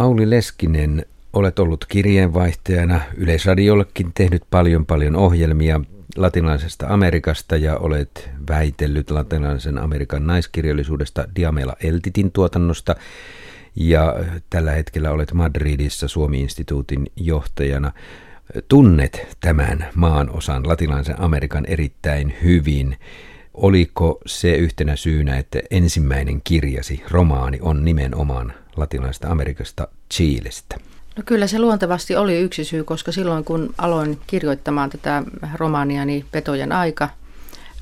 Auli Leskinen, olet ollut kirjeenvaihtajana, Yleisradiollekin tehnyt paljon paljon ohjelmia latinalaisesta Amerikasta ja olet väitellyt latinalaisen Amerikan naiskirjallisuudesta Diamela Eltitin tuotannosta ja tällä hetkellä olet Madridissa Suomi-instituutin johtajana. Tunnet tämän maan osan latinalaisen Amerikan erittäin hyvin. Oliko se yhtenä syynä, että ensimmäinen kirjasi, romaani, on nimenomaan latinalaisesta Amerikasta Chiilestä? No kyllä se luontevasti oli yksi syy, koska silloin kun aloin kirjoittamaan tätä romaania, niin Petojen aika,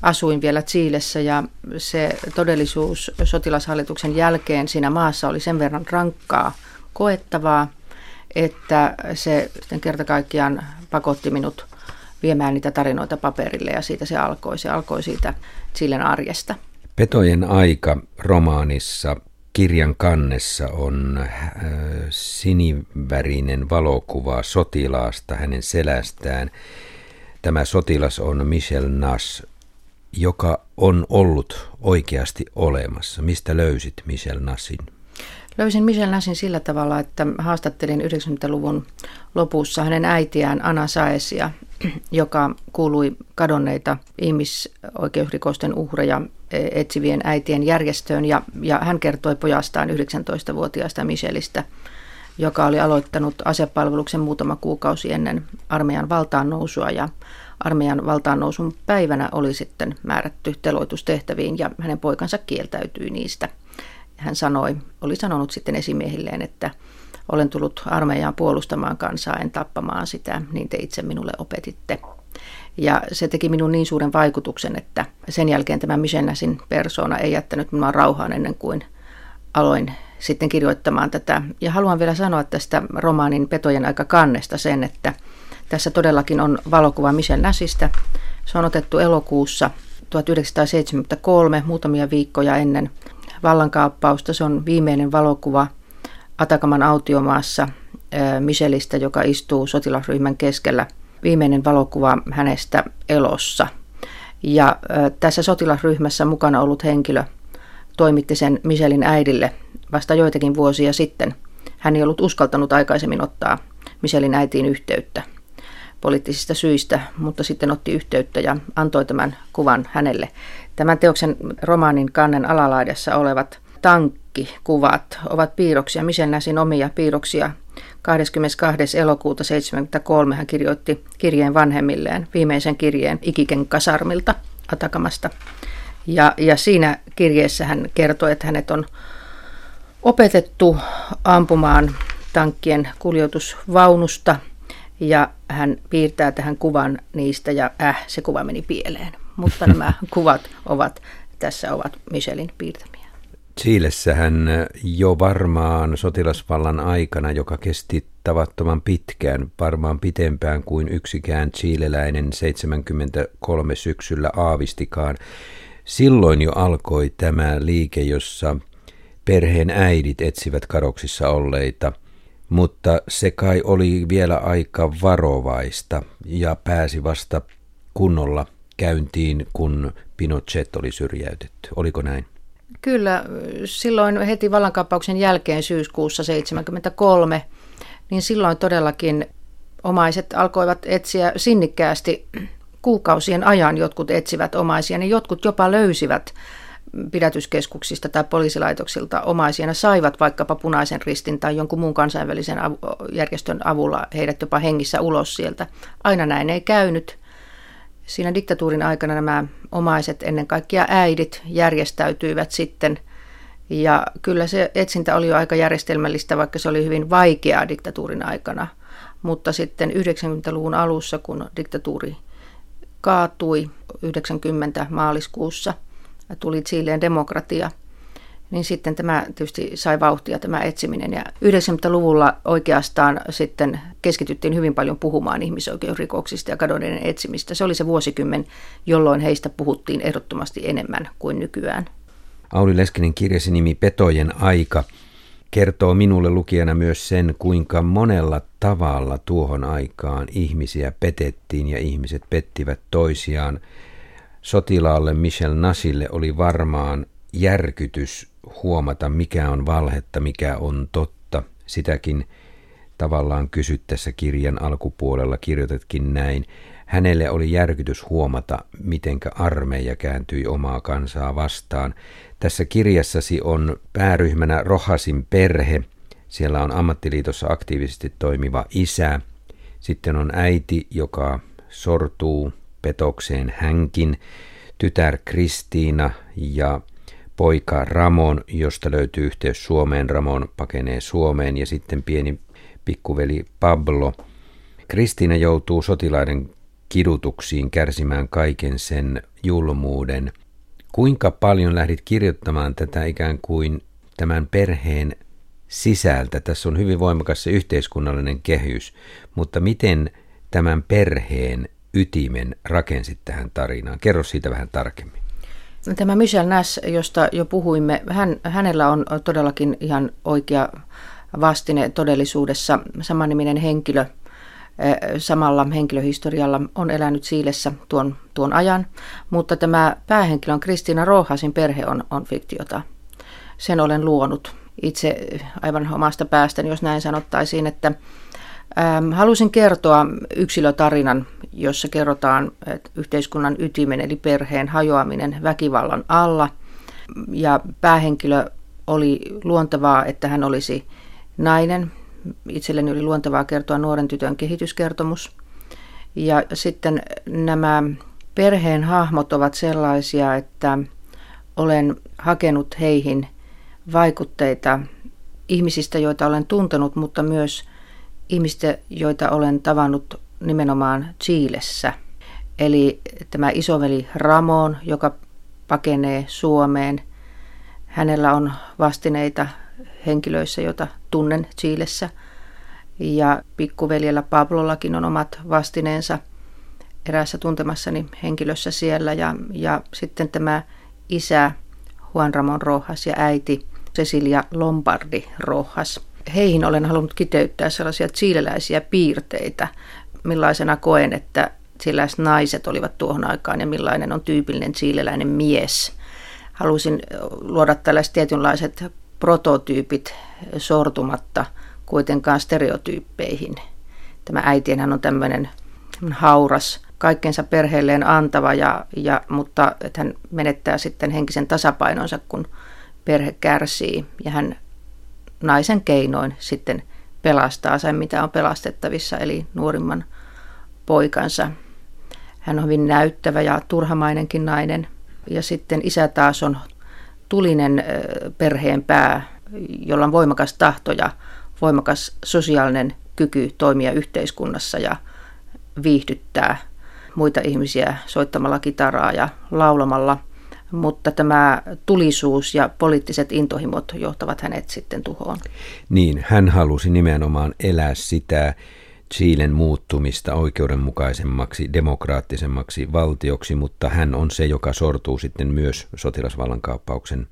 asuin vielä Chiilessä ja se todellisuus sotilashallituksen jälkeen siinä maassa oli sen verran rankkaa koettavaa, että se sitten kerta kaikkiaan pakotti minut viemään niitä tarinoita paperille ja siitä se alkoi. Se alkoi siitä Chilen arjesta. Petojen aika romaanissa kirjan kannessa on äh, sinivärinen valokuva sotilaasta hänen selästään. Tämä sotilas on Michel Nass, joka on ollut oikeasti olemassa. Mistä löysit Michel Nassin? Löysin Michel Nassin sillä tavalla, että haastattelin 90-luvun lopussa hänen äitiään Anna Saesia, joka kuului kadonneita ihmisoikeusrikosten uhreja etsivien äitien järjestöön. Ja, ja hän kertoi pojastaan 19-vuotiaasta Michelistä, joka oli aloittanut asepalveluksen muutama kuukausi ennen armeijan valtaan nousua ja armeijan valtaan nousun päivänä oli sitten määrätty teloitustehtäviin ja hänen poikansa kieltäytyi niistä. Hän sanoi, oli sanonut sitten esimiehilleen, että olen tullut armeijaan puolustamaan kansaa, en tappamaan sitä, niin te itse minulle opetitte. Ja se teki minun niin suuren vaikutuksen, että sen jälkeen tämä Michelnasin persona ei jättänyt minua rauhaan ennen kuin aloin sitten kirjoittamaan tätä. Ja haluan vielä sanoa tästä romaanin Petojen aika kannesta sen, että tässä todellakin on valokuva Michel Näsistä. Se on otettu elokuussa 1973, muutamia viikkoja ennen vallankaappausta. Se on viimeinen valokuva Atakaman autiomaassa Michelistä, joka istuu sotilasryhmän keskellä. Viimeinen valokuva hänestä elossa. Ja tässä sotilasryhmässä mukana ollut henkilö toimitti sen Michelin äidille vasta joitakin vuosia sitten. Hän ei ollut uskaltanut aikaisemmin ottaa Michelin äitiin yhteyttä poliittisista syistä, mutta sitten otti yhteyttä ja antoi tämän kuvan hänelle. Tämän teoksen romaanin kannen alalaidassa olevat tankkikuvat ovat piirroksia, Michel Näsin omia piirroksia. 22. elokuuta 1973 hän kirjoitti kirjeen vanhemmilleen, viimeisen kirjeen Ikiken kasarmilta Atakamasta. Ja, ja siinä kirjeessä hän kertoi, että hänet on opetettu ampumaan tankkien kuljetusvaunusta – ja hän piirtää tähän kuvan niistä ja äh, se kuva meni pieleen. Mutta nämä kuvat ovat, tässä ovat Michelin piirtämiä. Chiilessähän jo varmaan sotilasvallan aikana, joka kesti tavattoman pitkään, varmaan pitempään kuin yksikään chiileläinen 73 syksyllä aavistikaan. Silloin jo alkoi tämä liike, jossa perheen äidit etsivät kadoksissa olleita – mutta se kai oli vielä aika varovaista ja pääsi vasta kunnolla käyntiin, kun Pinochet oli syrjäytetty. Oliko näin? Kyllä, silloin heti vallankaappauksen jälkeen syyskuussa 1973, niin silloin todellakin omaiset alkoivat etsiä sinnikkäästi kuukausien ajan jotkut etsivät omaisia, niin jotkut jopa löysivät pidätyskeskuksista tai poliisilaitoksilta omaisia saivat vaikkapa punaisen ristin tai jonkun muun kansainvälisen järjestön avulla heidät jopa hengissä ulos sieltä. Aina näin ei käynyt. Siinä diktatuurin aikana nämä omaiset, ennen kaikkea äidit, järjestäytyivät sitten. Ja kyllä se etsintä oli jo aika järjestelmällistä, vaikka se oli hyvin vaikeaa diktatuurin aikana. Mutta sitten 90-luvun alussa, kun diktatuuri kaatui 90 maaliskuussa – tuli Chileen demokratia, niin sitten tämä tietysti sai vauhtia tämä etsiminen. Ja 90-luvulla oikeastaan sitten keskityttiin hyvin paljon puhumaan ihmisoikeusrikoksista ja kadonneiden etsimistä. Se oli se vuosikymmen, jolloin heistä puhuttiin ehdottomasti enemmän kuin nykyään. Auli Leskinen kirjasi nimi Petojen aika kertoo minulle lukijana myös sen, kuinka monella tavalla tuohon aikaan ihmisiä petettiin ja ihmiset pettivät toisiaan. Sotilaalle Michel Nasille oli varmaan järkytys huomata, mikä on valhetta, mikä on totta. sitäkin tavallaan kysyt tässä kirjan alkupuolella, kirjoitetkin näin. Hänelle oli järkytys huomata, mitenkä armeija kääntyi omaa kansaa vastaan. Tässä kirjassasi on pääryhmänä Rohasin perhe. Siellä on ammattiliitossa aktiivisesti toimiva isä. Sitten on äiti, joka sortuu petokseen hänkin, tytär Kristiina ja poika Ramon, josta löytyy yhteys Suomeen. Ramon pakenee Suomeen ja sitten pieni pikkuveli Pablo. Kristiina joutuu sotilaiden kidutuksiin kärsimään kaiken sen julmuuden. Kuinka paljon lähdit kirjoittamaan tätä ikään kuin tämän perheen sisältä? Tässä on hyvin voimakas se yhteiskunnallinen kehys, mutta miten tämän perheen ytimen rakensit tähän tarinaan? Kerro siitä vähän tarkemmin. Tämä Michel Nass, josta jo puhuimme, hän, hänellä on todellakin ihan oikea vastine todellisuudessa. Samaniminen henkilö eh, samalla henkilöhistorialla on elänyt Siilessä tuon, tuon ajan, mutta tämä päähenkilö on Kristiina Rohasin perhe on, on fiktiota. Sen olen luonut itse aivan omasta päästäni, jos näin sanottaisiin, että halusin kertoa yksilötarinan, jossa kerrotaan että yhteiskunnan ytimen eli perheen hajoaminen väkivallan alla. Ja päähenkilö oli luontevaa, että hän olisi nainen. Itselleni oli luontevaa kertoa nuoren tytön kehityskertomus. Ja sitten nämä perheen hahmot ovat sellaisia, että olen hakenut heihin vaikutteita ihmisistä, joita olen tuntenut, mutta myös ihmistä, joita olen tavannut nimenomaan Chiilessä. Eli tämä isoveli Ramon, joka pakenee Suomeen. Hänellä on vastineita henkilöissä, joita tunnen Chiilessä. Ja pikkuveljellä Pablollakin on omat vastineensa eräässä tuntemassani henkilössä siellä. Ja, ja sitten tämä isä Juan Ramon Rojas ja äiti Cecilia Lombardi Rojas. Heihin olen halunnut kiteyttää sellaisia chileläisiä piirteitä, millaisena koen, että chileläiset naiset olivat tuohon aikaan ja millainen on tyypillinen chileläinen mies. Halusin luoda tällaiset tietynlaiset prototyypit sortumatta kuitenkaan stereotyyppeihin. Tämä äitienhän on tämmöinen hauras, kaikkensa perheelleen antava, ja, ja, mutta että hän menettää sitten henkisen tasapainonsa, kun perhe kärsii, ja hän naisen keinoin sitten pelastaa sen, mitä on pelastettavissa, eli nuorimman poikansa. Hän on hyvin näyttävä ja turhamainenkin nainen. Ja sitten isä taas on tulinen perheen pää, jolla on voimakas tahto ja voimakas sosiaalinen kyky toimia yhteiskunnassa ja viihdyttää muita ihmisiä soittamalla kitaraa ja laulamalla. Mutta tämä tulisuus ja poliittiset intohimot johtavat hänet sitten tuhoon. Niin, hän halusi nimenomaan elää sitä Chilen muuttumista oikeudenmukaisemmaksi, demokraattisemmaksi valtioksi, mutta hän on se, joka sortuu sitten myös sotilasvallankaappauksen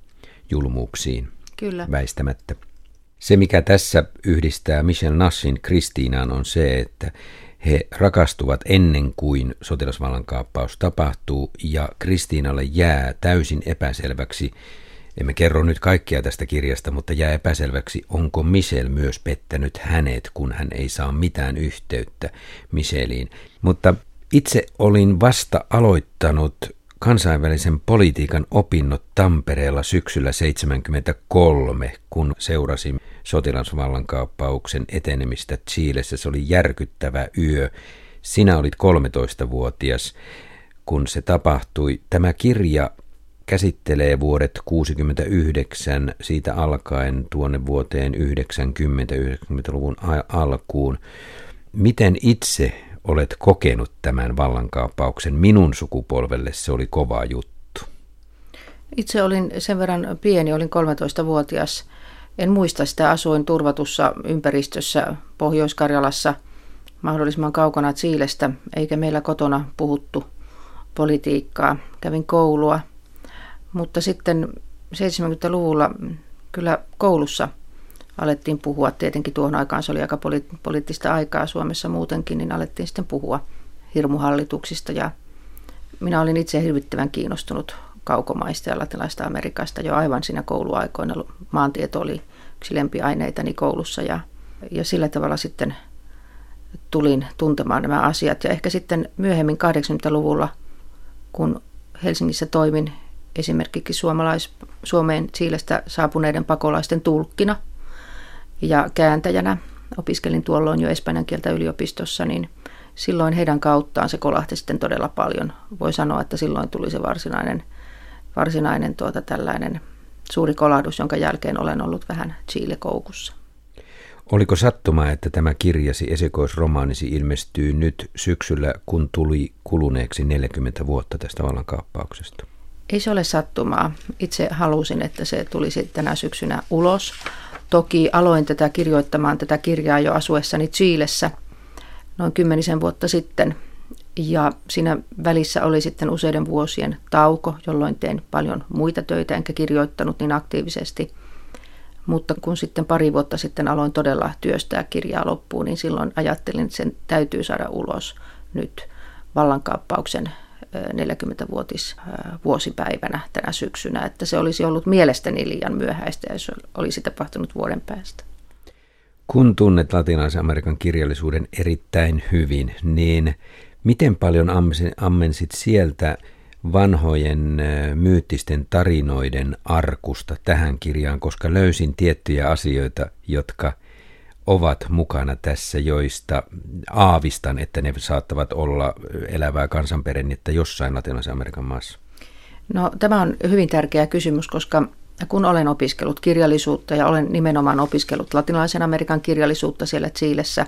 julmuuksiin. Kyllä. Väistämättä. Se, mikä tässä yhdistää Michel Nassin Kristiinaan, on se, että he rakastuvat ennen kuin sotilasvallankaappaus tapahtuu, ja Kristiinalle jää täysin epäselväksi, emme kerro nyt kaikkia tästä kirjasta, mutta jää epäselväksi, onko Michel myös pettänyt hänet, kun hän ei saa mitään yhteyttä Micheliin. Mutta itse olin vasta aloittanut kansainvälisen politiikan opinnot Tampereella syksyllä 73, kun seurasin sotilasvallankaappauksen etenemistä Chiilessä. Se oli järkyttävä yö. Sinä olit 13-vuotias, kun se tapahtui. Tämä kirja käsittelee vuodet 69 siitä alkaen tuonne vuoteen 90-90-luvun alkuun. Miten itse olet kokenut tämän vallankaappauksen? Minun sukupolvelle se oli kova juttu. Itse olin sen verran pieni, olin 13-vuotias. En muista sitä, asuin turvatussa ympäristössä Pohjois-Karjalassa mahdollisimman kaukana Siilestä, eikä meillä kotona puhuttu politiikkaa. Kävin koulua – mutta sitten 70-luvulla kyllä koulussa alettiin puhua, tietenkin tuohon aikaan se oli aika poli- poliittista aikaa Suomessa muutenkin, niin alettiin sitten puhua hirmuhallituksista ja minä olin itse hirvittävän kiinnostunut kaukomaista ja latinalaista Amerikasta jo aivan siinä kouluaikoina. Maantieto oli yksi lempiaineitani koulussa ja, ja sillä tavalla sitten tulin tuntemaan nämä asiat. Ja ehkä sitten myöhemmin 80-luvulla, kun Helsingissä toimin esimerkiksi suomalais, Suomeen Chiilestä saapuneiden pakolaisten tulkkina ja kääntäjänä, opiskelin tuolloin jo espanjan kieltä yliopistossa, niin silloin heidän kauttaan se kolahti sitten todella paljon. Voi sanoa, että silloin tuli se varsinainen, varsinainen tuota tällainen suuri kolahdus, jonka jälkeen olen ollut vähän Chile-koukussa. Oliko sattuma, että tämä kirjasi esikoisromaanisi ilmestyy nyt syksyllä, kun tuli kuluneeksi 40 vuotta tästä vallankaappauksesta? Ei se ole sattumaa. Itse halusin, että se tulisi tänä syksynä ulos. Toki aloin tätä kirjoittamaan tätä kirjaa jo asuessani Chiilessä noin kymmenisen vuotta sitten. Ja siinä välissä oli sitten useiden vuosien tauko, jolloin tein paljon muita töitä enkä kirjoittanut niin aktiivisesti. Mutta kun sitten pari vuotta sitten aloin todella työstää kirjaa loppuun, niin silloin ajattelin, että sen täytyy saada ulos nyt vallankaappauksen 40-vuotis vuosipäivänä tänä syksynä, että se olisi ollut mielestäni liian myöhäistä ja se olisi tapahtunut vuoden päästä. Kun tunnet latinalaisen Amerikan kirjallisuuden erittäin hyvin, niin miten paljon ammensit sieltä vanhojen myyttisten tarinoiden arkusta tähän kirjaan, koska löysin tiettyjä asioita, jotka – ovat mukana tässä, joista aavistan, että ne saattavat olla elävää kansanperennettä jossain Latinalaisen Amerikan maassa? No, tämä on hyvin tärkeä kysymys, koska kun olen opiskellut kirjallisuutta ja olen nimenomaan opiskellut latinalaisen Amerikan kirjallisuutta siellä Chiilessä,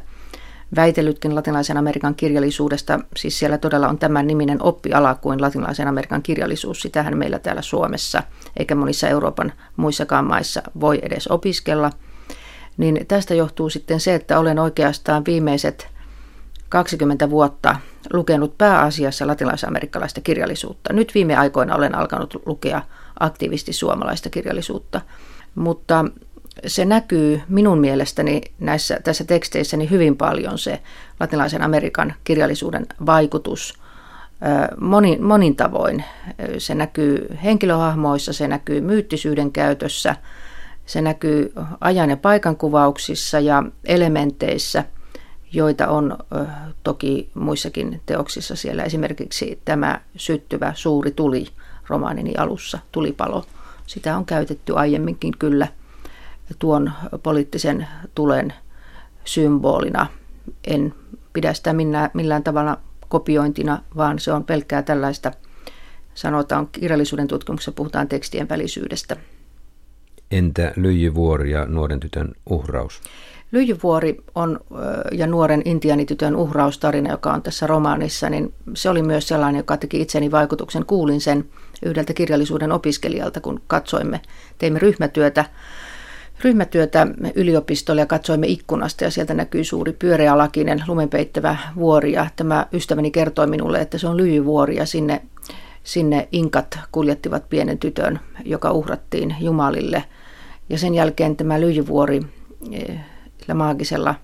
väitellytkin latinalaisen Amerikan kirjallisuudesta, siis siellä todella on tämän niminen oppiala kuin latinalaisen Amerikan kirjallisuus. Sitähän meillä täällä Suomessa eikä monissa Euroopan muissakaan maissa voi edes opiskella – niin tästä johtuu sitten se, että olen oikeastaan viimeiset 20 vuotta lukenut pääasiassa latinalaisamerikkalaista kirjallisuutta. Nyt viime aikoina olen alkanut lukea aktiivisesti suomalaista kirjallisuutta, mutta se näkyy minun mielestäni näissä tässä teksteissäni hyvin paljon se latinalaisen Amerikan kirjallisuuden vaikutus monin, monin tavoin. Se näkyy henkilöhahmoissa, se näkyy myyttisyyden käytössä – se näkyy ajan ja paikan kuvauksissa ja elementeissä, joita on toki muissakin teoksissa siellä. Esimerkiksi tämä syttyvä suuri tuli romaanini alussa, tulipalo. Sitä on käytetty aiemminkin kyllä tuon poliittisen tulen symbolina. En pidä sitä millään, millään tavalla kopiointina, vaan se on pelkkää tällaista, sanotaan kirjallisuuden tutkimuksessa puhutaan tekstien välisyydestä – Entä Lyijyvuori ja nuoren tytön uhraus? Lyijyvuori on ja nuoren intianitytön uhraustarina, joka on tässä romaanissa, niin se oli myös sellainen, joka teki itseni vaikutuksen. Kuulin sen yhdeltä kirjallisuuden opiskelijalta, kun katsoimme, teimme ryhmätyötä, ryhmätyötä yliopistolle ja katsoimme ikkunasta ja sieltä näkyy suuri pyöreälakinen lumenpeittävä vuori ja tämä ystäväni kertoi minulle, että se on lyijyvuori ja sinne, sinne inkat kuljettivat pienen tytön, joka uhrattiin Jumalille – ja sen jälkeen tämä lyijyvuori eh, maagisella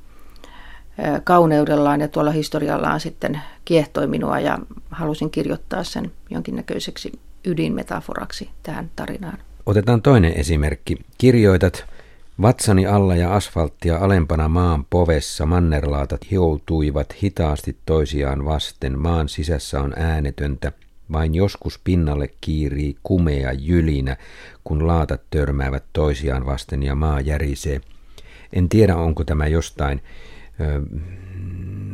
eh, kauneudellaan ja tuolla historiallaan sitten kiehtoi minua ja halusin kirjoittaa sen jonkinnäköiseksi ydinmetaforaksi tähän tarinaan. Otetaan toinen esimerkki. Kirjoitat, vatsani alla ja asfalttia alempana maan povessa mannerlaatat hioutuivat hitaasti toisiaan vasten. Maan sisässä on äänetöntä, vain joskus pinnalle kiirii kumea jylinä, kun laatat törmäävät toisiaan vasten ja maa järisee. En tiedä, onko tämä jostain ö,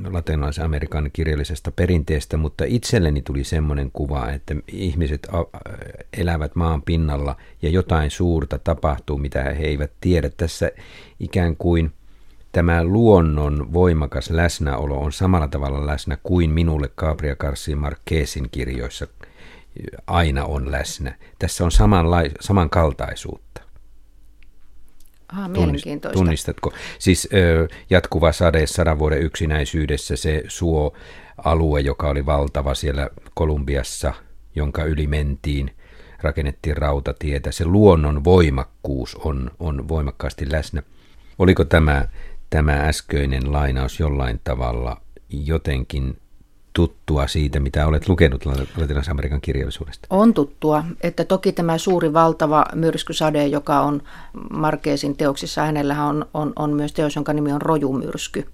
latinalaisen Amerikan kirjallisesta perinteestä, mutta itselleni tuli semmoinen kuva, että ihmiset elävät maan pinnalla ja jotain suurta tapahtuu, mitä he eivät tiedä. Tässä ikään kuin tämä luonnon voimakas läsnäolo on samalla tavalla läsnä kuin minulle Gabriel Garcia Marquezin kirjoissa aina on läsnä. Tässä on samanlai, samankaltaisuutta. Aha, mielenkiintoista. Tunnistatko? Siis jatkuva sade sadan vuoden yksinäisyydessä, se suo alue, joka oli valtava siellä Kolumbiassa, jonka yli mentiin, rakennettiin rautatietä. Se luonnon voimakkuus on, on voimakkaasti läsnä. Oliko tämä, tämä äskeinen lainaus jollain tavalla jotenkin tuttua siitä, mitä olet lukenut Latinalais-Amerikan kirjallisuudesta? On tuttua, että toki tämä suuri valtava myrskysade, joka on Markeesin teoksissa, hänellä on, on, on myös teos, jonka nimi on Rojumyrsky.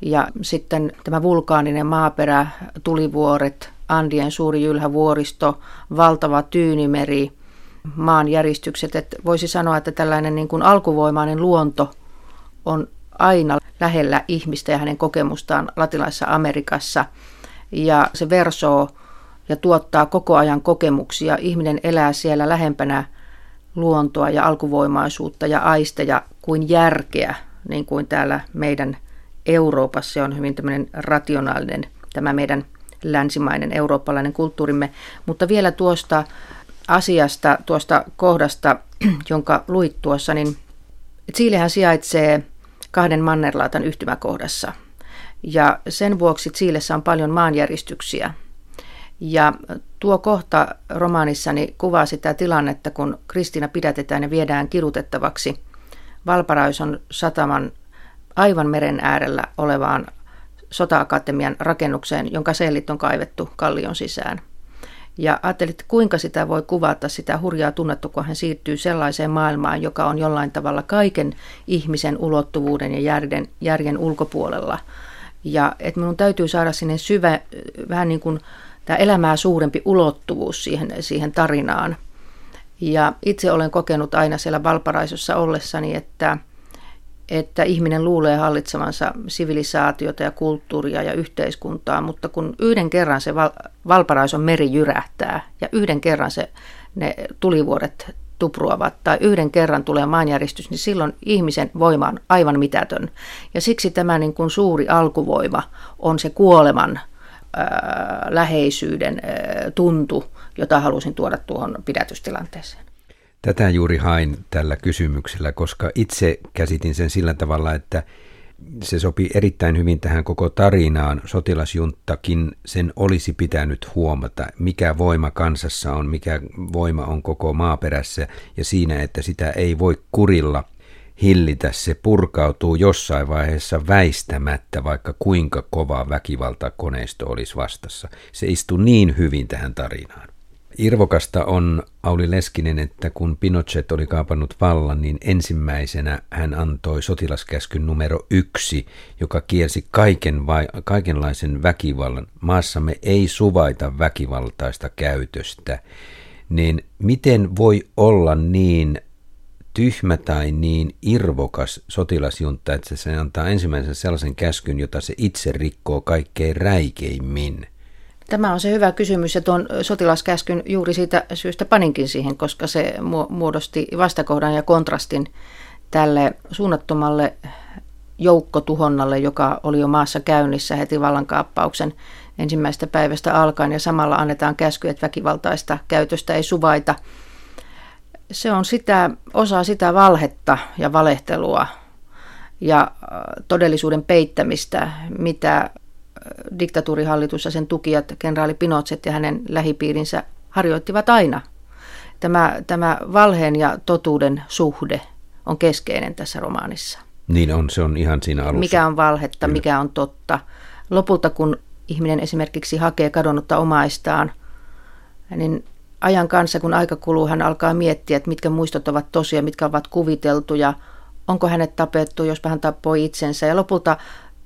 Ja sitten tämä vulkaaninen maaperä, tulivuoret, Andien suuri jylhävuoristo, valtava tyynimeri, maanjäristykset. Että voisi sanoa, että tällainen niin kuin alkuvoimainen luonto on aina lähellä ihmistä ja hänen kokemustaan latinalaisessa Amerikassa. Ja se versoo ja tuottaa koko ajan kokemuksia. Ihminen elää siellä lähempänä luontoa ja alkuvoimaisuutta ja aisteja kuin järkeä, niin kuin täällä meidän Euroopassa on hyvin tämmöinen rationaalinen tämä meidän länsimainen eurooppalainen kulttuurimme. Mutta vielä tuosta asiasta, tuosta kohdasta, jonka luit tuossa, niin Chilehän sijaitsee kahden mannerlaatan yhtymäkohdassa. Ja sen vuoksi Chiilessä on paljon maanjäristyksiä. Ja tuo kohta romaanissani kuvaa sitä tilannetta, kun Kristiina pidätetään ja viedään kidutettavaksi Valparaison sataman aivan meren äärellä olevaan sota-akatemian rakennukseen, jonka sellit on kaivettu kallion sisään. Ja ajattelin, että kuinka sitä voi kuvata, sitä hurjaa tunnetta, kun hän siirtyy sellaiseen maailmaan, joka on jollain tavalla kaiken ihmisen ulottuvuuden ja järjen, järjen ulkopuolella. Ja että minun täytyy saada sinne syvä, vähän niin kuin tämä elämää suurempi ulottuvuus siihen, siihen tarinaan. Ja itse olen kokenut aina siellä Valparaisossa ollessani, että – että ihminen luulee hallitsevansa sivilisaatiota ja kulttuuria ja yhteiskuntaa, mutta kun yhden kerran se val- Valparaison meri jyrähtää ja yhden kerran se, ne tulivuoret tupruavat tai yhden kerran tulee maanjäristys, niin silloin ihmisen voima on aivan mitätön. Ja siksi tämä niin kuin suuri alkuvoima on se kuoleman ää, läheisyyden ää, tuntu, jota halusin tuoda tuohon pidätystilanteeseen. Tätä juuri hain tällä kysymyksellä, koska itse käsitin sen sillä tavalla, että se sopii erittäin hyvin tähän koko tarinaan. Sotilasjunttakin sen olisi pitänyt huomata, mikä voima kansassa on, mikä voima on koko maaperässä ja siinä, että sitä ei voi kurilla hillitä. Se purkautuu jossain vaiheessa väistämättä, vaikka kuinka kova väkivaltakoneisto olisi vastassa. Se istuu niin hyvin tähän tarinaan. Irvokasta on Auli Leskinen, että kun Pinochet oli kaapannut vallan, niin ensimmäisenä hän antoi sotilaskäskyn numero yksi, joka kielsi kaiken vai, kaikenlaisen väkivallan. Maassamme ei suvaita väkivaltaista käytöstä. Niin miten voi olla niin tyhmä tai niin irvokas sotilasjunta, että se antaa ensimmäisen sellaisen käskyn, jota se itse rikkoo kaikkein räikeimmin – Tämä on se hyvä kysymys ja tuon sotilaskäskyn juuri siitä syystä paninkin siihen, koska se muodosti vastakohdan ja kontrastin tälle suunnattomalle joukkotuhonnalle, joka oli jo maassa käynnissä heti vallankaappauksen ensimmäistä päivästä alkaen ja samalla annetaan käsky, että väkivaltaista käytöstä ei suvaita. Se on sitä, osa sitä valhetta ja valehtelua ja todellisuuden peittämistä, mitä diktatuurihallitus ja sen tukijat, kenraali Pinotset ja hänen lähipiirinsä harjoittivat aina. Tämä, tämä valheen ja totuuden suhde on keskeinen tässä romaanissa. Niin on, se on ihan siinä alussa. Mikä on valhetta, Kyllä. mikä on totta. Lopulta kun ihminen esimerkiksi hakee kadonnutta omaistaan, niin ajan kanssa, kun aika kuluu, hän alkaa miettiä, että mitkä muistot ovat tosia, mitkä ovat kuviteltuja, onko hänet tapettu, jos hän tappoi itsensä. Ja lopulta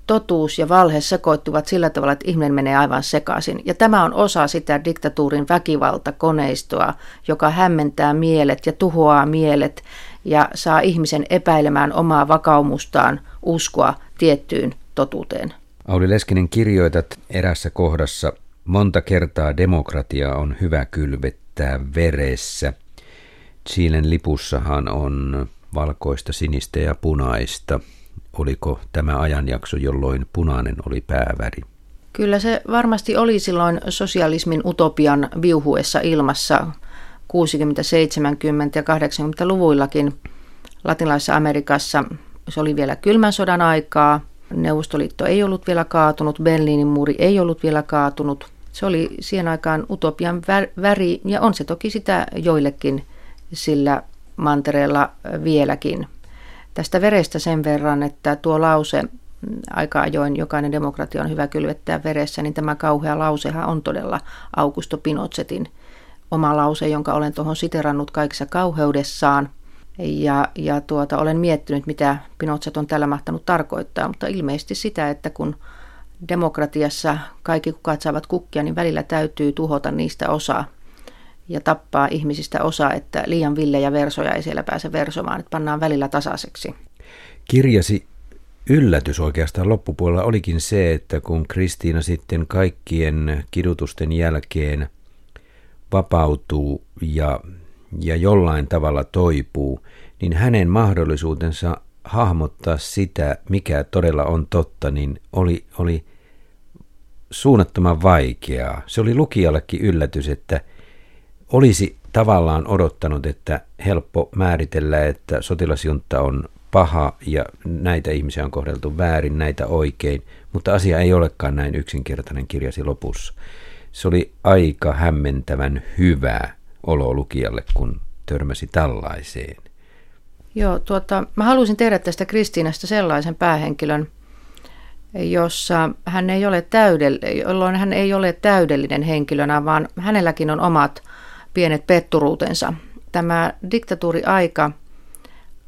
totuus ja valhe sekoittuvat sillä tavalla, että ihminen menee aivan sekaisin. Ja tämä on osa sitä diktatuurin väkivaltakoneistoa, joka hämmentää mielet ja tuhoaa mielet ja saa ihmisen epäilemään omaa vakaumustaan uskoa tiettyyn totuuteen. Auli Leskinen kirjoitat erässä kohdassa, monta kertaa demokratia on hyvä kylvettää veressä. Chilen lipussahan on valkoista, sinistä ja punaista oliko tämä ajanjakso, jolloin punainen oli pääväri? Kyllä se varmasti oli silloin sosialismin utopian viuhuessa ilmassa 60-, 70- ja 80-luvuillakin latinalaisessa Amerikassa. Se oli vielä kylmän sodan aikaa. Neuvostoliitto ei ollut vielä kaatunut, Berliinin muuri ei ollut vielä kaatunut. Se oli siihen aikaan utopian väri ja on se toki sitä joillekin sillä mantereella vieläkin. Tästä verestä sen verran, että tuo lause aika ajoin jokainen demokratia on hyvä kylvettää veressä, niin tämä kauhea lausehan on todella Augusto Pinochetin oma lause, jonka olen tuohon siterannut kaikissa kauheudessaan. Ja, ja tuota, olen miettinyt, mitä Pinochet on tällä mahtanut tarkoittaa, mutta ilmeisesti sitä, että kun demokratiassa kaikki kukat saavat kukkia, niin välillä täytyy tuhota niistä osa ja tappaa ihmisistä osa, että liian villejä versoja ei siellä pääse versomaan, että pannaan välillä tasaiseksi. Kirjasi yllätys oikeastaan loppupuolella olikin se, että kun Kristiina sitten kaikkien kidutusten jälkeen vapautuu ja, ja jollain tavalla toipuu, niin hänen mahdollisuutensa hahmottaa sitä, mikä todella on totta, niin oli, oli suunnattoman vaikeaa. Se oli lukijallekin yllätys, että olisi tavallaan odottanut, että helppo määritellä, että sotilasjunta on paha ja näitä ihmisiä on kohdeltu väärin, näitä oikein, mutta asia ei olekaan näin yksinkertainen kirjasi lopussa. Se oli aika hämmentävän hyvä olo lukijalle, kun törmäsi tällaiseen. Joo, tuota, mä haluaisin tehdä tästä Kristiinasta sellaisen päähenkilön, jossa hän ei ole täydell- jolloin hän ei ole täydellinen henkilönä, vaan hänelläkin on omat pienet petturuutensa. Tämä diktatuuriaika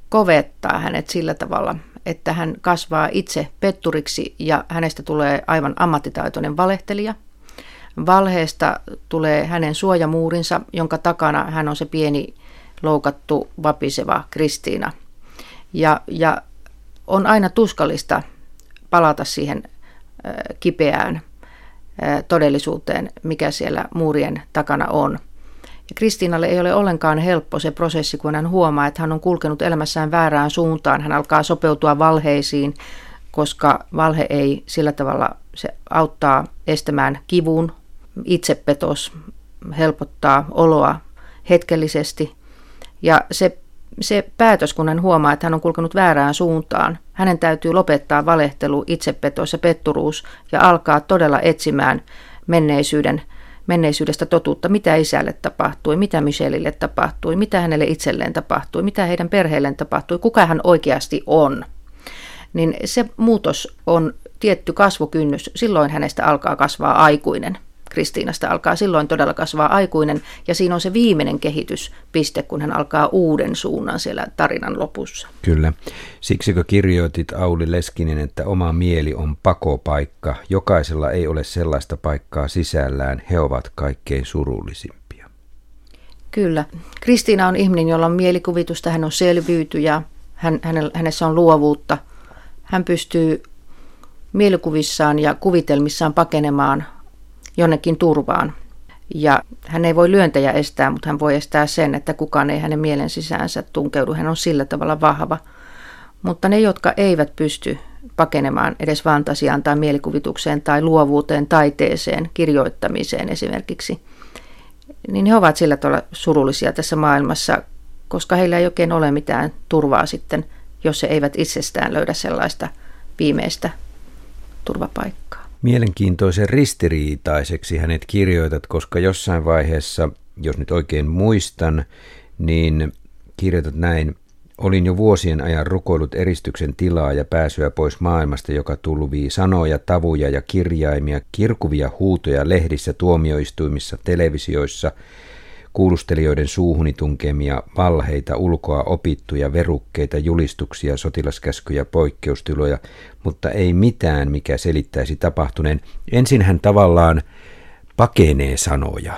kovettaa hänet sillä tavalla, että hän kasvaa itse petturiksi ja hänestä tulee aivan ammattitaitoinen valehtelija. Valheesta tulee hänen suojamuurinsa, jonka takana hän on se pieni loukattu vapiseva Kristiina. Ja, ja on aina tuskallista palata siihen kipeään todellisuuteen, mikä siellä muurien takana on. Ja Kristiinalle ei ole ollenkaan helppo se prosessi, kun hän huomaa, että hän on kulkenut elämässään väärään suuntaan. Hän alkaa sopeutua valheisiin, koska valhe ei sillä tavalla, se auttaa estämään kivun, itsepetos, helpottaa oloa hetkellisesti. Ja se, se päätös, kun hän huomaa, että hän on kulkenut väärään suuntaan, hänen täytyy lopettaa valehtelu, itsepetos ja petturuus ja alkaa todella etsimään menneisyyden, menneisyydestä totuutta, mitä isälle tapahtui, mitä Michelille tapahtui, mitä hänelle itselleen tapahtui, mitä heidän perheelleen tapahtui, kuka hän oikeasti on. Niin se muutos on tietty kasvukynnys, silloin hänestä alkaa kasvaa aikuinen – Kristiinasta alkaa silloin todella kasvaa aikuinen ja siinä on se viimeinen kehityspiste, kun hän alkaa uuden suunnan siellä tarinan lopussa. Kyllä. Siksikö kirjoitit Auli Leskinen, että oma mieli on pakopaikka. Jokaisella ei ole sellaista paikkaa sisällään. He ovat kaikkein surullisimpia. Kyllä. Kristiina on ihminen, jolla on mielikuvitusta, hän on selvyytyjä, hän, hänessä on luovuutta. Hän pystyy mielikuvissaan ja kuvitelmissaan pakenemaan jonnekin turvaan. Ja hän ei voi lyöntejä estää, mutta hän voi estää sen, että kukaan ei hänen mielen sisäänsä tunkeudu. Hän on sillä tavalla vahva. Mutta ne, jotka eivät pysty pakenemaan edes fantasiaan tai mielikuvitukseen tai luovuuteen, taiteeseen, kirjoittamiseen esimerkiksi, niin he ovat sillä tavalla surullisia tässä maailmassa, koska heillä ei oikein ole mitään turvaa sitten, jos he eivät itsestään löydä sellaista viimeistä turvapaikkaa. Mielenkiintoisen ristiriitaiseksi hänet kirjoitat, koska jossain vaiheessa, jos nyt oikein muistan, niin kirjoitat näin, Olin jo vuosien ajan rukoillut eristyksen tilaa ja pääsyä pois maailmasta, joka tulvii sanoja, tavuja ja kirjaimia, kirkuvia huutoja lehdissä, tuomioistuimissa, televisioissa, kuulustelijoiden suuhuni tunkemia valheita, ulkoa opittuja verukkeita, julistuksia, sotilaskäskyjä, poikkeustiloja, mutta ei mitään, mikä selittäisi tapahtuneen. Ensin hän tavallaan pakenee sanoja,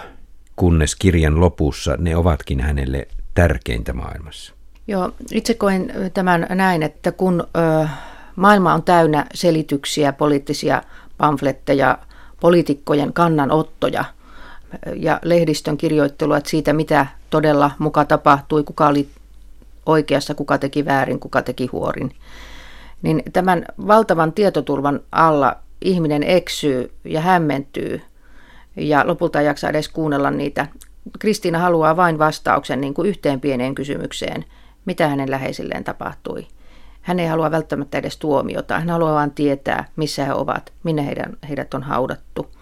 kunnes kirjan lopussa ne ovatkin hänelle tärkeintä maailmassa. Joo, itse koen tämän näin, että kun ö, maailma on täynnä selityksiä, poliittisia pamfletteja, poliitikkojen kannanottoja – ja lehdistön kirjoittelua siitä, mitä todella muka tapahtui, kuka oli oikeassa, kuka teki väärin, kuka teki huorin. Niin tämän valtavan tietoturvan alla ihminen eksyy ja hämmentyy ja lopulta ei jaksa edes kuunnella niitä. Kristiina haluaa vain vastauksen niin kuin yhteen pieneen kysymykseen, mitä hänen läheisilleen tapahtui. Hän ei halua välttämättä edes tuomiota, hän haluaa vain tietää, missä he ovat, minne heidän, heidät on haudattu –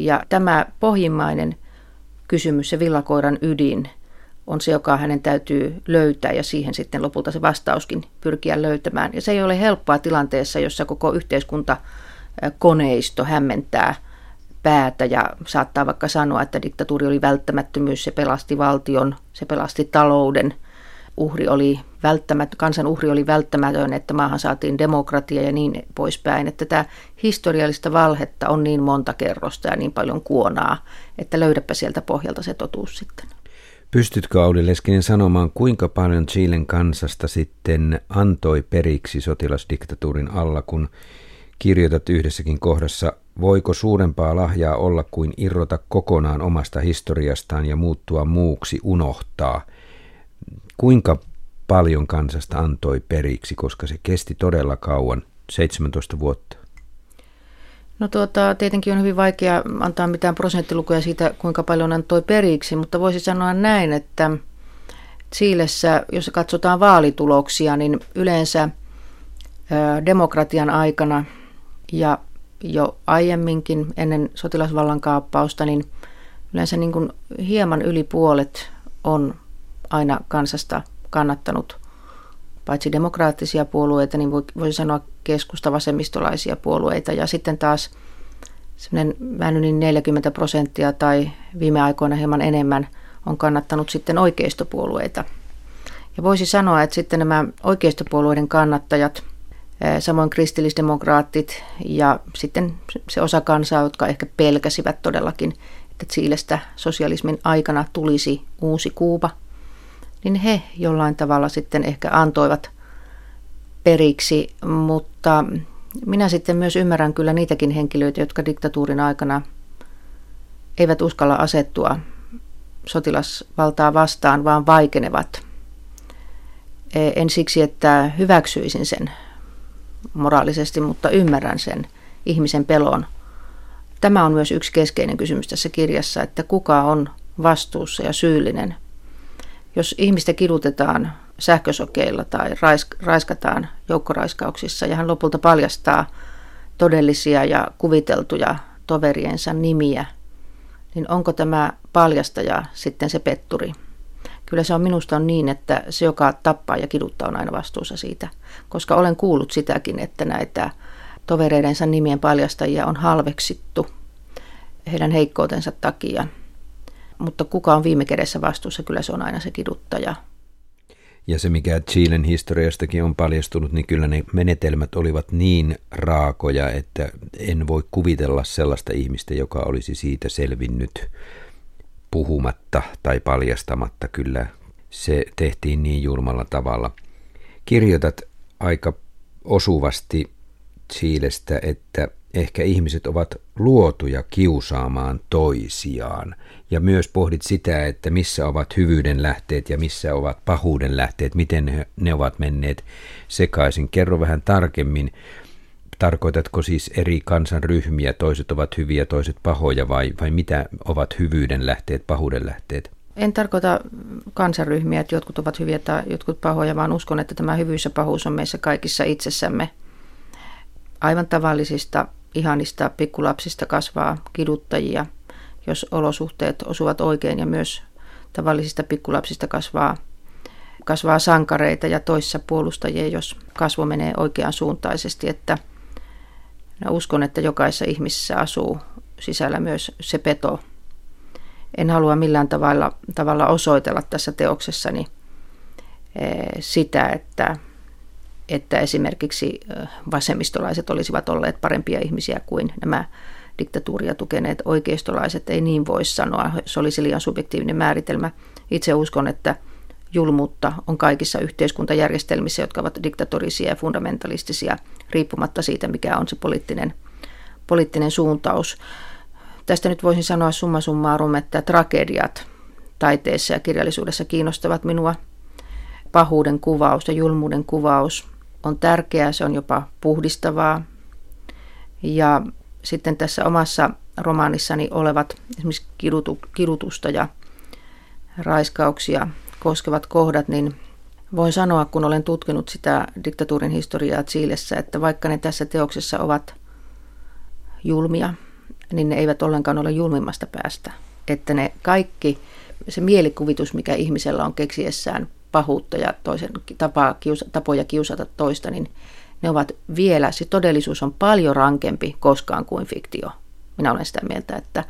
ja tämä pohjimmainen kysymys, se villakoiran ydin, on se, joka hänen täytyy löytää ja siihen sitten lopulta se vastauskin pyrkiä löytämään. Ja se ei ole helppoa tilanteessa, jossa koko yhteiskunta koneisto hämmentää päätä ja saattaa vaikka sanoa, että diktatuuri oli välttämättömyys, se pelasti valtion, se pelasti talouden, uhri oli välttämät, kansan uhri oli välttämätön, että maahan saatiin demokratia ja niin poispäin. Että tämä historiallista valhetta on niin monta kerrosta ja niin paljon kuonaa, että löydäpä sieltä pohjalta se totuus sitten. Pystytkö Auli Leskinen sanomaan, kuinka paljon Chilen kansasta sitten antoi periksi sotilasdiktatuurin alla, kun kirjoitat yhdessäkin kohdassa, voiko suurempaa lahjaa olla kuin irrota kokonaan omasta historiastaan ja muuttua muuksi, unohtaa? Kuinka paljon kansasta antoi periksi, koska se kesti todella kauan, 17 vuotta? No tuota, tietenkin on hyvin vaikea antaa mitään prosenttilukuja siitä, kuinka paljon antoi periksi, mutta voisi sanoa näin, että Chiilessä, jos katsotaan vaalituloksia, niin yleensä demokratian aikana ja jo aiemminkin ennen sotilasvallan kaappausta, niin yleensä niin kuin hieman yli puolet on aina kansasta kannattanut paitsi demokraattisia puolueita, niin voisi sanoa keskusta vasemmistolaisia puolueita. Ja sitten taas semmoinen niin 40 prosenttia tai viime aikoina hieman enemmän on kannattanut sitten oikeistopuolueita. Ja voisi sanoa, että sitten nämä oikeistopuolueiden kannattajat, samoin kristillisdemokraatit ja sitten se osa kansaa, jotka ehkä pelkäsivät todellakin, että Chiilestä sosialismin aikana tulisi uusi Kuuba – niin he jollain tavalla sitten ehkä antoivat periksi, mutta minä sitten myös ymmärrän kyllä niitäkin henkilöitä, jotka diktatuurin aikana eivät uskalla asettua sotilasvaltaa vastaan, vaan vaikenevat. E, en siksi, että hyväksyisin sen moraalisesti, mutta ymmärrän sen ihmisen pelon. Tämä on myös yksi keskeinen kysymys tässä kirjassa, että kuka on vastuussa ja syyllinen – jos ihmistä kidutetaan sähkösokeilla tai raiskataan joukkoraiskauksissa ja hän lopulta paljastaa todellisia ja kuviteltuja toveriensa nimiä, niin onko tämä paljastaja sitten se petturi? Kyllä se on minusta on niin, että se, joka tappaa ja kiduttaa, on aina vastuussa siitä. Koska olen kuullut sitäkin, että näitä tovereidensa nimien paljastajia on halveksittu heidän heikkoutensa takia – mutta kuka on viime kädessä vastuussa, kyllä se on aina se kiduttaja. Ja se, mikä Chilen historiastakin on paljastunut, niin kyllä ne menetelmät olivat niin raakoja, että en voi kuvitella sellaista ihmistä, joka olisi siitä selvinnyt puhumatta tai paljastamatta. Kyllä se tehtiin niin julmalla tavalla. Kirjoitat aika osuvasti Chilestä, että ehkä ihmiset ovat luotuja kiusaamaan toisiaan. Ja myös pohdit sitä, että missä ovat hyvyyden lähteet ja missä ovat pahuuden lähteet, miten ne ovat menneet sekaisin. Kerro vähän tarkemmin, tarkoitatko siis eri kansanryhmiä, toiset ovat hyviä, toiset pahoja vai, vai mitä ovat hyvyyden lähteet, pahuuden lähteet? En tarkoita kansanryhmiä, että jotkut ovat hyviä tai jotkut pahoja, vaan uskon, että tämä hyvyys ja pahuus on meissä kaikissa itsessämme. Aivan tavallisista ihanista pikkulapsista kasvaa kiduttajia, jos olosuhteet osuvat oikein ja myös tavallisista pikkulapsista kasvaa, kasvaa sankareita ja toissa puolustajia, jos kasvu menee oikean suuntaisesti, että uskon, että jokaisessa ihmisessä asuu sisällä myös se peto. En halua millään tavalla, tavalla osoitella tässä teoksessani eh, sitä, että että esimerkiksi vasemmistolaiset olisivat olleet parempia ihmisiä kuin nämä diktatuuria tukeneet oikeistolaiset. Ei niin voi sanoa, se olisi liian subjektiivinen määritelmä. Itse uskon, että julmuutta on kaikissa yhteiskuntajärjestelmissä, jotka ovat diktatorisia ja fundamentalistisia, riippumatta siitä, mikä on se poliittinen, poliittinen suuntaus. Tästä nyt voisin sanoa summa summarum, että tragediat taiteessa ja kirjallisuudessa kiinnostavat minua. Pahuuden kuvaus ja julmuuden kuvaus on tärkeää, se on jopa puhdistavaa. Ja sitten tässä omassa romaanissani olevat esimerkiksi kidutu, kidutusta ja raiskauksia koskevat kohdat, niin voin sanoa, kun olen tutkinut sitä diktatuurin historiaa Chiilessä, että vaikka ne tässä teoksessa ovat julmia, niin ne eivät ollenkaan ole julmimmasta päästä. Että ne kaikki se mielikuvitus, mikä ihmisellä on keksiessään pahuutta ja toisen tapaa, kiusa, tapoja kiusata toista, niin ne ovat vielä, se todellisuus on paljon rankempi koskaan kuin fiktio. Minä olen sitä mieltä, että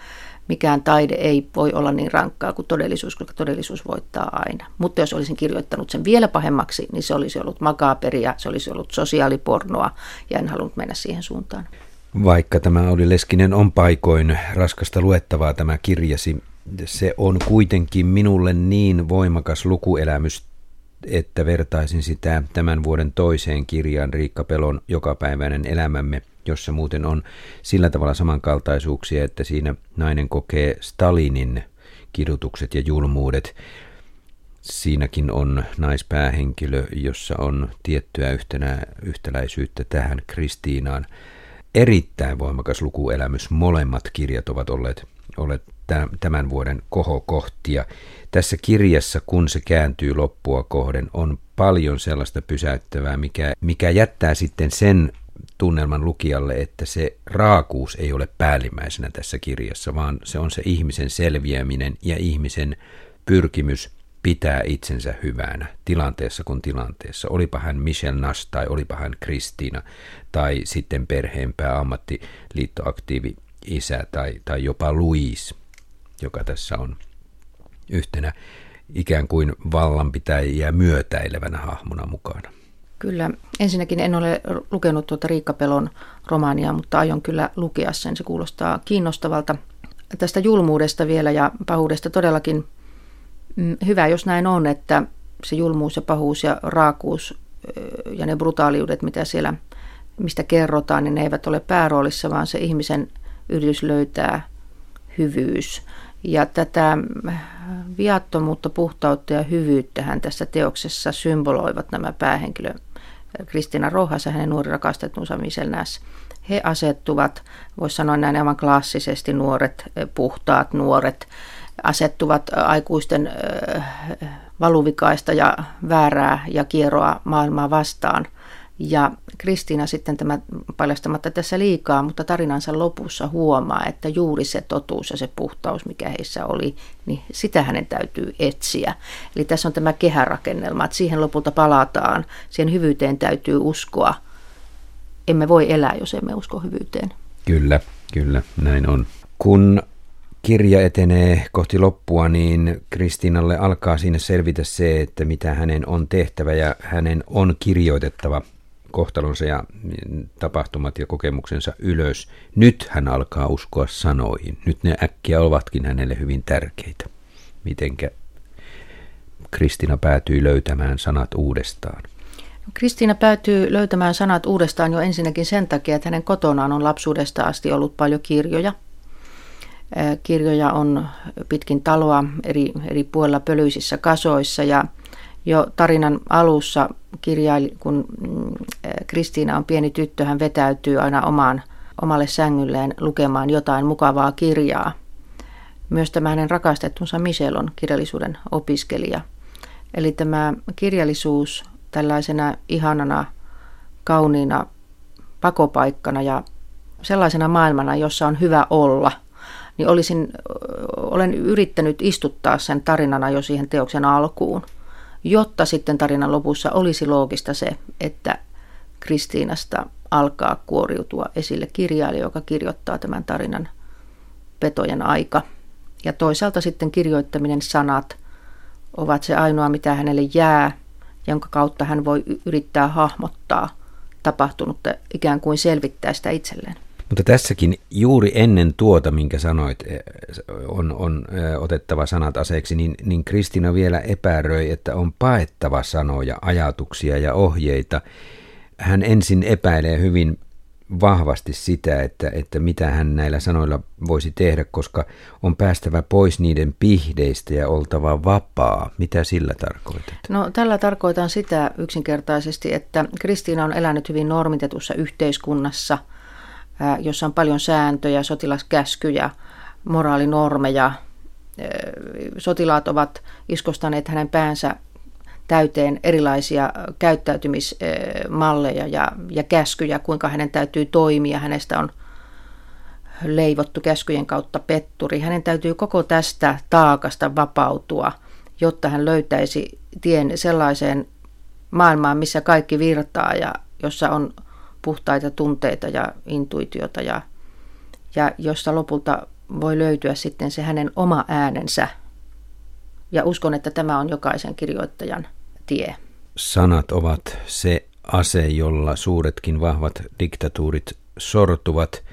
mikään taide ei voi olla niin rankkaa kuin todellisuus, koska todellisuus voittaa aina. Mutta jos olisin kirjoittanut sen vielä pahemmaksi, niin se olisi ollut makaaperia, se olisi ollut sosiaalipornoa ja en halunnut mennä siihen suuntaan. Vaikka tämä oli Leskinen on paikoin raskasta luettavaa tämä kirjasi, se on kuitenkin minulle niin voimakas lukuelämys, että vertaisin sitä tämän vuoden toiseen kirjaan Riikka Pelon Jokapäiväinen elämämme, jossa muuten on sillä tavalla samankaltaisuuksia, että siinä nainen kokee Stalinin kidutukset ja julmuudet. Siinäkin on naispäähenkilö, jossa on tiettyä yhtenä, yhtäläisyyttä tähän Kristiinaan. Erittäin voimakas lukuelämys. Molemmat kirjat ovat olleet, olleet tämän vuoden kohokohtia. Tässä kirjassa, kun se kääntyy loppua kohden, on paljon sellaista pysäyttävää, mikä, mikä jättää sitten sen tunnelman lukijalle, että se raakuus ei ole päällimmäisenä tässä kirjassa, vaan se on se ihmisen selviäminen ja ihmisen pyrkimys pitää itsensä hyvänä tilanteessa kuin tilanteessa. Olipa hän Michel Nash tai olipa hän Kristiina tai sitten perheenpää ammattiliittoaktiivi isä tai, tai jopa Louise, joka tässä on yhtenä ikään kuin vallanpitäjiä myötäilevänä hahmona mukana. Kyllä. Ensinnäkin en ole lukenut tuota Riikka Pelon romaania, mutta aion kyllä lukea sen. Se kuulostaa kiinnostavalta. Tästä julmuudesta vielä ja pahuudesta todellakin mm, hyvä, jos näin on, että se julmuus ja pahuus ja raakuus ja ne brutaaliudet, mitä siellä, mistä kerrotaan, niin ne eivät ole pääroolissa, vaan se ihmisen yritys löytää hyvyys. Ja tätä viattomuutta, puhtautta ja hyvyyttähän tässä teoksessa symboloivat nämä päähenkilö Kristina Rohas ja hänen nuori rakastettunsa Michel Näs. He asettuvat, voisi sanoa näin aivan klassisesti nuoret, puhtaat nuoret, asettuvat aikuisten valuvikaista ja väärää ja kierroa maailmaa vastaan – ja Kristiina sitten tämä paljastamatta tässä liikaa, mutta tarinansa lopussa huomaa, että juuri se totuus ja se puhtaus, mikä heissä oli, niin sitä hänen täytyy etsiä. Eli tässä on tämä kehärakennelma, että siihen lopulta palataan, siihen hyvyyteen täytyy uskoa. Emme voi elää, jos emme usko hyvyyteen. Kyllä, kyllä, näin on. Kun kirja etenee kohti loppua, niin Kristiinalle alkaa siinä selvitä se, että mitä hänen on tehtävä ja hänen on kirjoitettava kohtalonsa ja tapahtumat ja kokemuksensa ylös. Nyt hän alkaa uskoa sanoihin. Nyt ne äkkiä ovatkin hänelle hyvin tärkeitä. Mitenkä Kristina päätyy löytämään sanat uudestaan? Kristiina päätyy löytämään sanat uudestaan jo ensinnäkin sen takia, että hänen kotonaan on lapsuudesta asti ollut paljon kirjoja. Kirjoja on pitkin taloa eri, eri puolilla pölyisissä kasoissa ja jo tarinan alussa kirjaili, kun mm, Kristiina on pieni tyttö, hän vetäytyy aina omaan, omalle sängylleen lukemaan jotain mukavaa kirjaa. Myös tämä hänen rakastettunsa Michel on kirjallisuuden opiskelija. Eli tämä kirjallisuus tällaisena ihanana, kauniina pakopaikkana ja sellaisena maailmana, jossa on hyvä olla, niin olisin, olen yrittänyt istuttaa sen tarinana jo siihen teoksen alkuun – jotta sitten tarinan lopussa olisi loogista se, että Kristiinasta alkaa kuoriutua esille kirjailija, joka kirjoittaa tämän tarinan petojen aika. Ja toisaalta sitten kirjoittaminen sanat ovat se ainoa, mitä hänelle jää, jonka kautta hän voi yrittää hahmottaa tapahtunutta, ikään kuin selvittää sitä itselleen. Mutta tässäkin juuri ennen tuota, minkä sanoit, eh, on, on eh, otettava sanat aseeksi, niin, niin Kristina vielä epäröi, että on paettava sanoja, ajatuksia ja ohjeita. Hän ensin epäilee hyvin vahvasti sitä, että, että mitä hän näillä sanoilla voisi tehdä, koska on päästävä pois niiden pihdeistä ja oltava vapaa. Mitä sillä tarkoitat? No tällä tarkoitan sitä yksinkertaisesti, että Kristiina on elänyt hyvin normitetussa yhteiskunnassa – jossa on paljon sääntöjä, sotilaskäskyjä, moraalinormeja. Sotilaat ovat iskostaneet hänen päänsä täyteen erilaisia käyttäytymismalleja ja, ja käskyjä, kuinka hänen täytyy toimia. Hänestä on leivottu käskyjen kautta petturi. Hänen täytyy koko tästä taakasta vapautua, jotta hän löytäisi tien sellaiseen maailmaan, missä kaikki virtaa ja jossa on puhtaita tunteita ja intuitiota ja, ja josta lopulta voi löytyä sitten se hänen oma äänensä. Ja uskon, että tämä on jokaisen kirjoittajan tie. Sanat ovat se ase, jolla suuretkin vahvat diktatuurit sortuvat.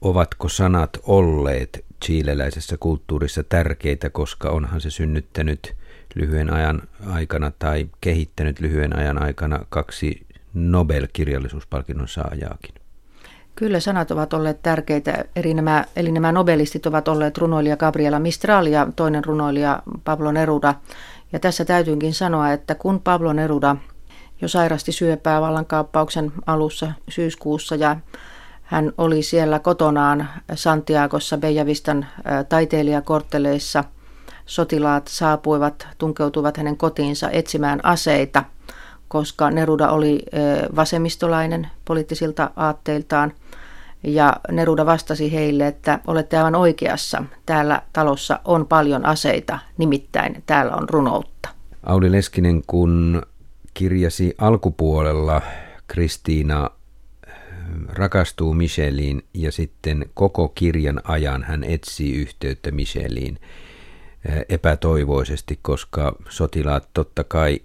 Ovatko sanat olleet chileläisessä kulttuurissa tärkeitä, koska onhan se synnyttänyt lyhyen ajan aikana tai kehittänyt lyhyen ajan aikana kaksi Nobel-kirjallisuuspalkinnon saajaakin? Kyllä sanat ovat olleet tärkeitä. Eli nämä, eli nämä nobelistit ovat olleet runoilija Gabriela Mistral ja toinen runoilija Pablo Neruda. Ja tässä täytyykin sanoa, että kun Pablo Neruda jo sairasti syöpää vallankaappauksen alussa syyskuussa ja hän oli siellä kotonaan Santiagossa Bejavistan taiteilijakortteleissa. Sotilaat saapuivat, tunkeutuivat hänen kotiinsa etsimään aseita, koska Neruda oli vasemmistolainen poliittisilta aatteiltaan. Ja Neruda vastasi heille, että olette aivan oikeassa. Täällä talossa on paljon aseita, nimittäin täällä on runoutta. Auli Leskinen, kun kirjasi alkupuolella Kristiina rakastuu Micheliin ja sitten koko kirjan ajan hän etsii yhteyttä Micheliin epätoivoisesti, koska sotilaat totta kai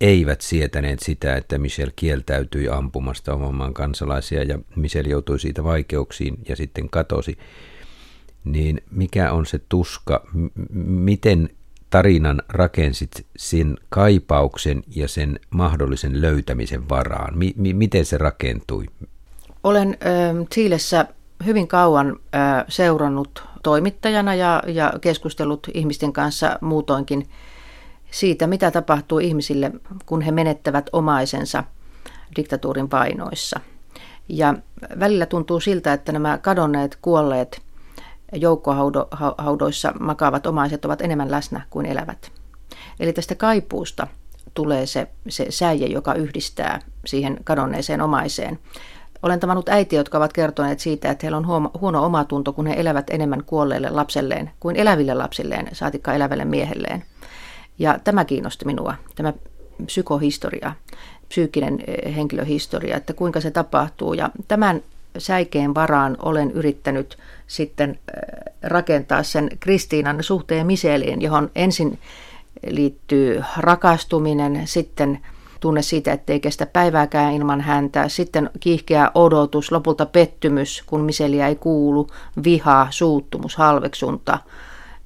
eivät sietäneet sitä, että Michel kieltäytyi ampumasta oman maan kansalaisia ja Michel joutui siitä vaikeuksiin ja sitten katosi. Niin mikä on se tuska? M- miten tarinan rakensit sen kaipauksen ja sen mahdollisen löytämisen varaan? Mi- mi- miten se rakentui? Olen äh, Chiilessä hyvin kauan seurannut toimittajana ja, ja keskustellut ihmisten kanssa muutoinkin siitä, mitä tapahtuu ihmisille, kun he menettävät omaisensa diktatuurin painoissa. Ja välillä tuntuu siltä, että nämä kadonneet, kuolleet joukkohaudoissa makaavat omaiset ovat enemmän läsnä kuin elävät. Eli tästä kaipuusta tulee se, se säie, joka yhdistää siihen kadonneeseen omaiseen. Olen tavannut äitiä, jotka ovat kertoneet siitä, että heillä on huono, huono omatunto, kun he elävät enemmän kuolleelle lapselleen kuin eläville lapsilleen, saatikka elävälle miehelleen. Ja tämä kiinnosti minua, tämä psykohistoria, psyykkinen eh, henkilöhistoria, että kuinka se tapahtuu. Ja tämän säikeen varaan olen yrittänyt sitten äh, rakentaa sen Kristiinan suhteen Miseliin, johon ensin liittyy rakastuminen, sitten tunne siitä, ettei kestä päivääkään ilman häntä, sitten kiihkeä odotus, lopulta pettymys, kun Miseliä ei kuulu, viha, suuttumus, halveksunta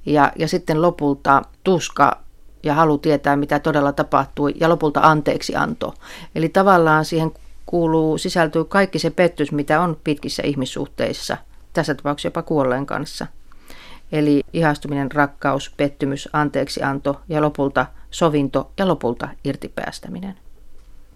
ja, ja sitten lopulta tuska ja halu tietää, mitä todella tapahtui, ja lopulta anteeksi anto. Eli tavallaan siihen kuuluu, sisältyy kaikki se pettys, mitä on pitkissä ihmissuhteissa, tässä tapauksessa jopa kuolleen kanssa. Eli ihastuminen, rakkaus, pettymys, anteeksianto ja lopulta sovinto ja lopulta irtipäästäminen.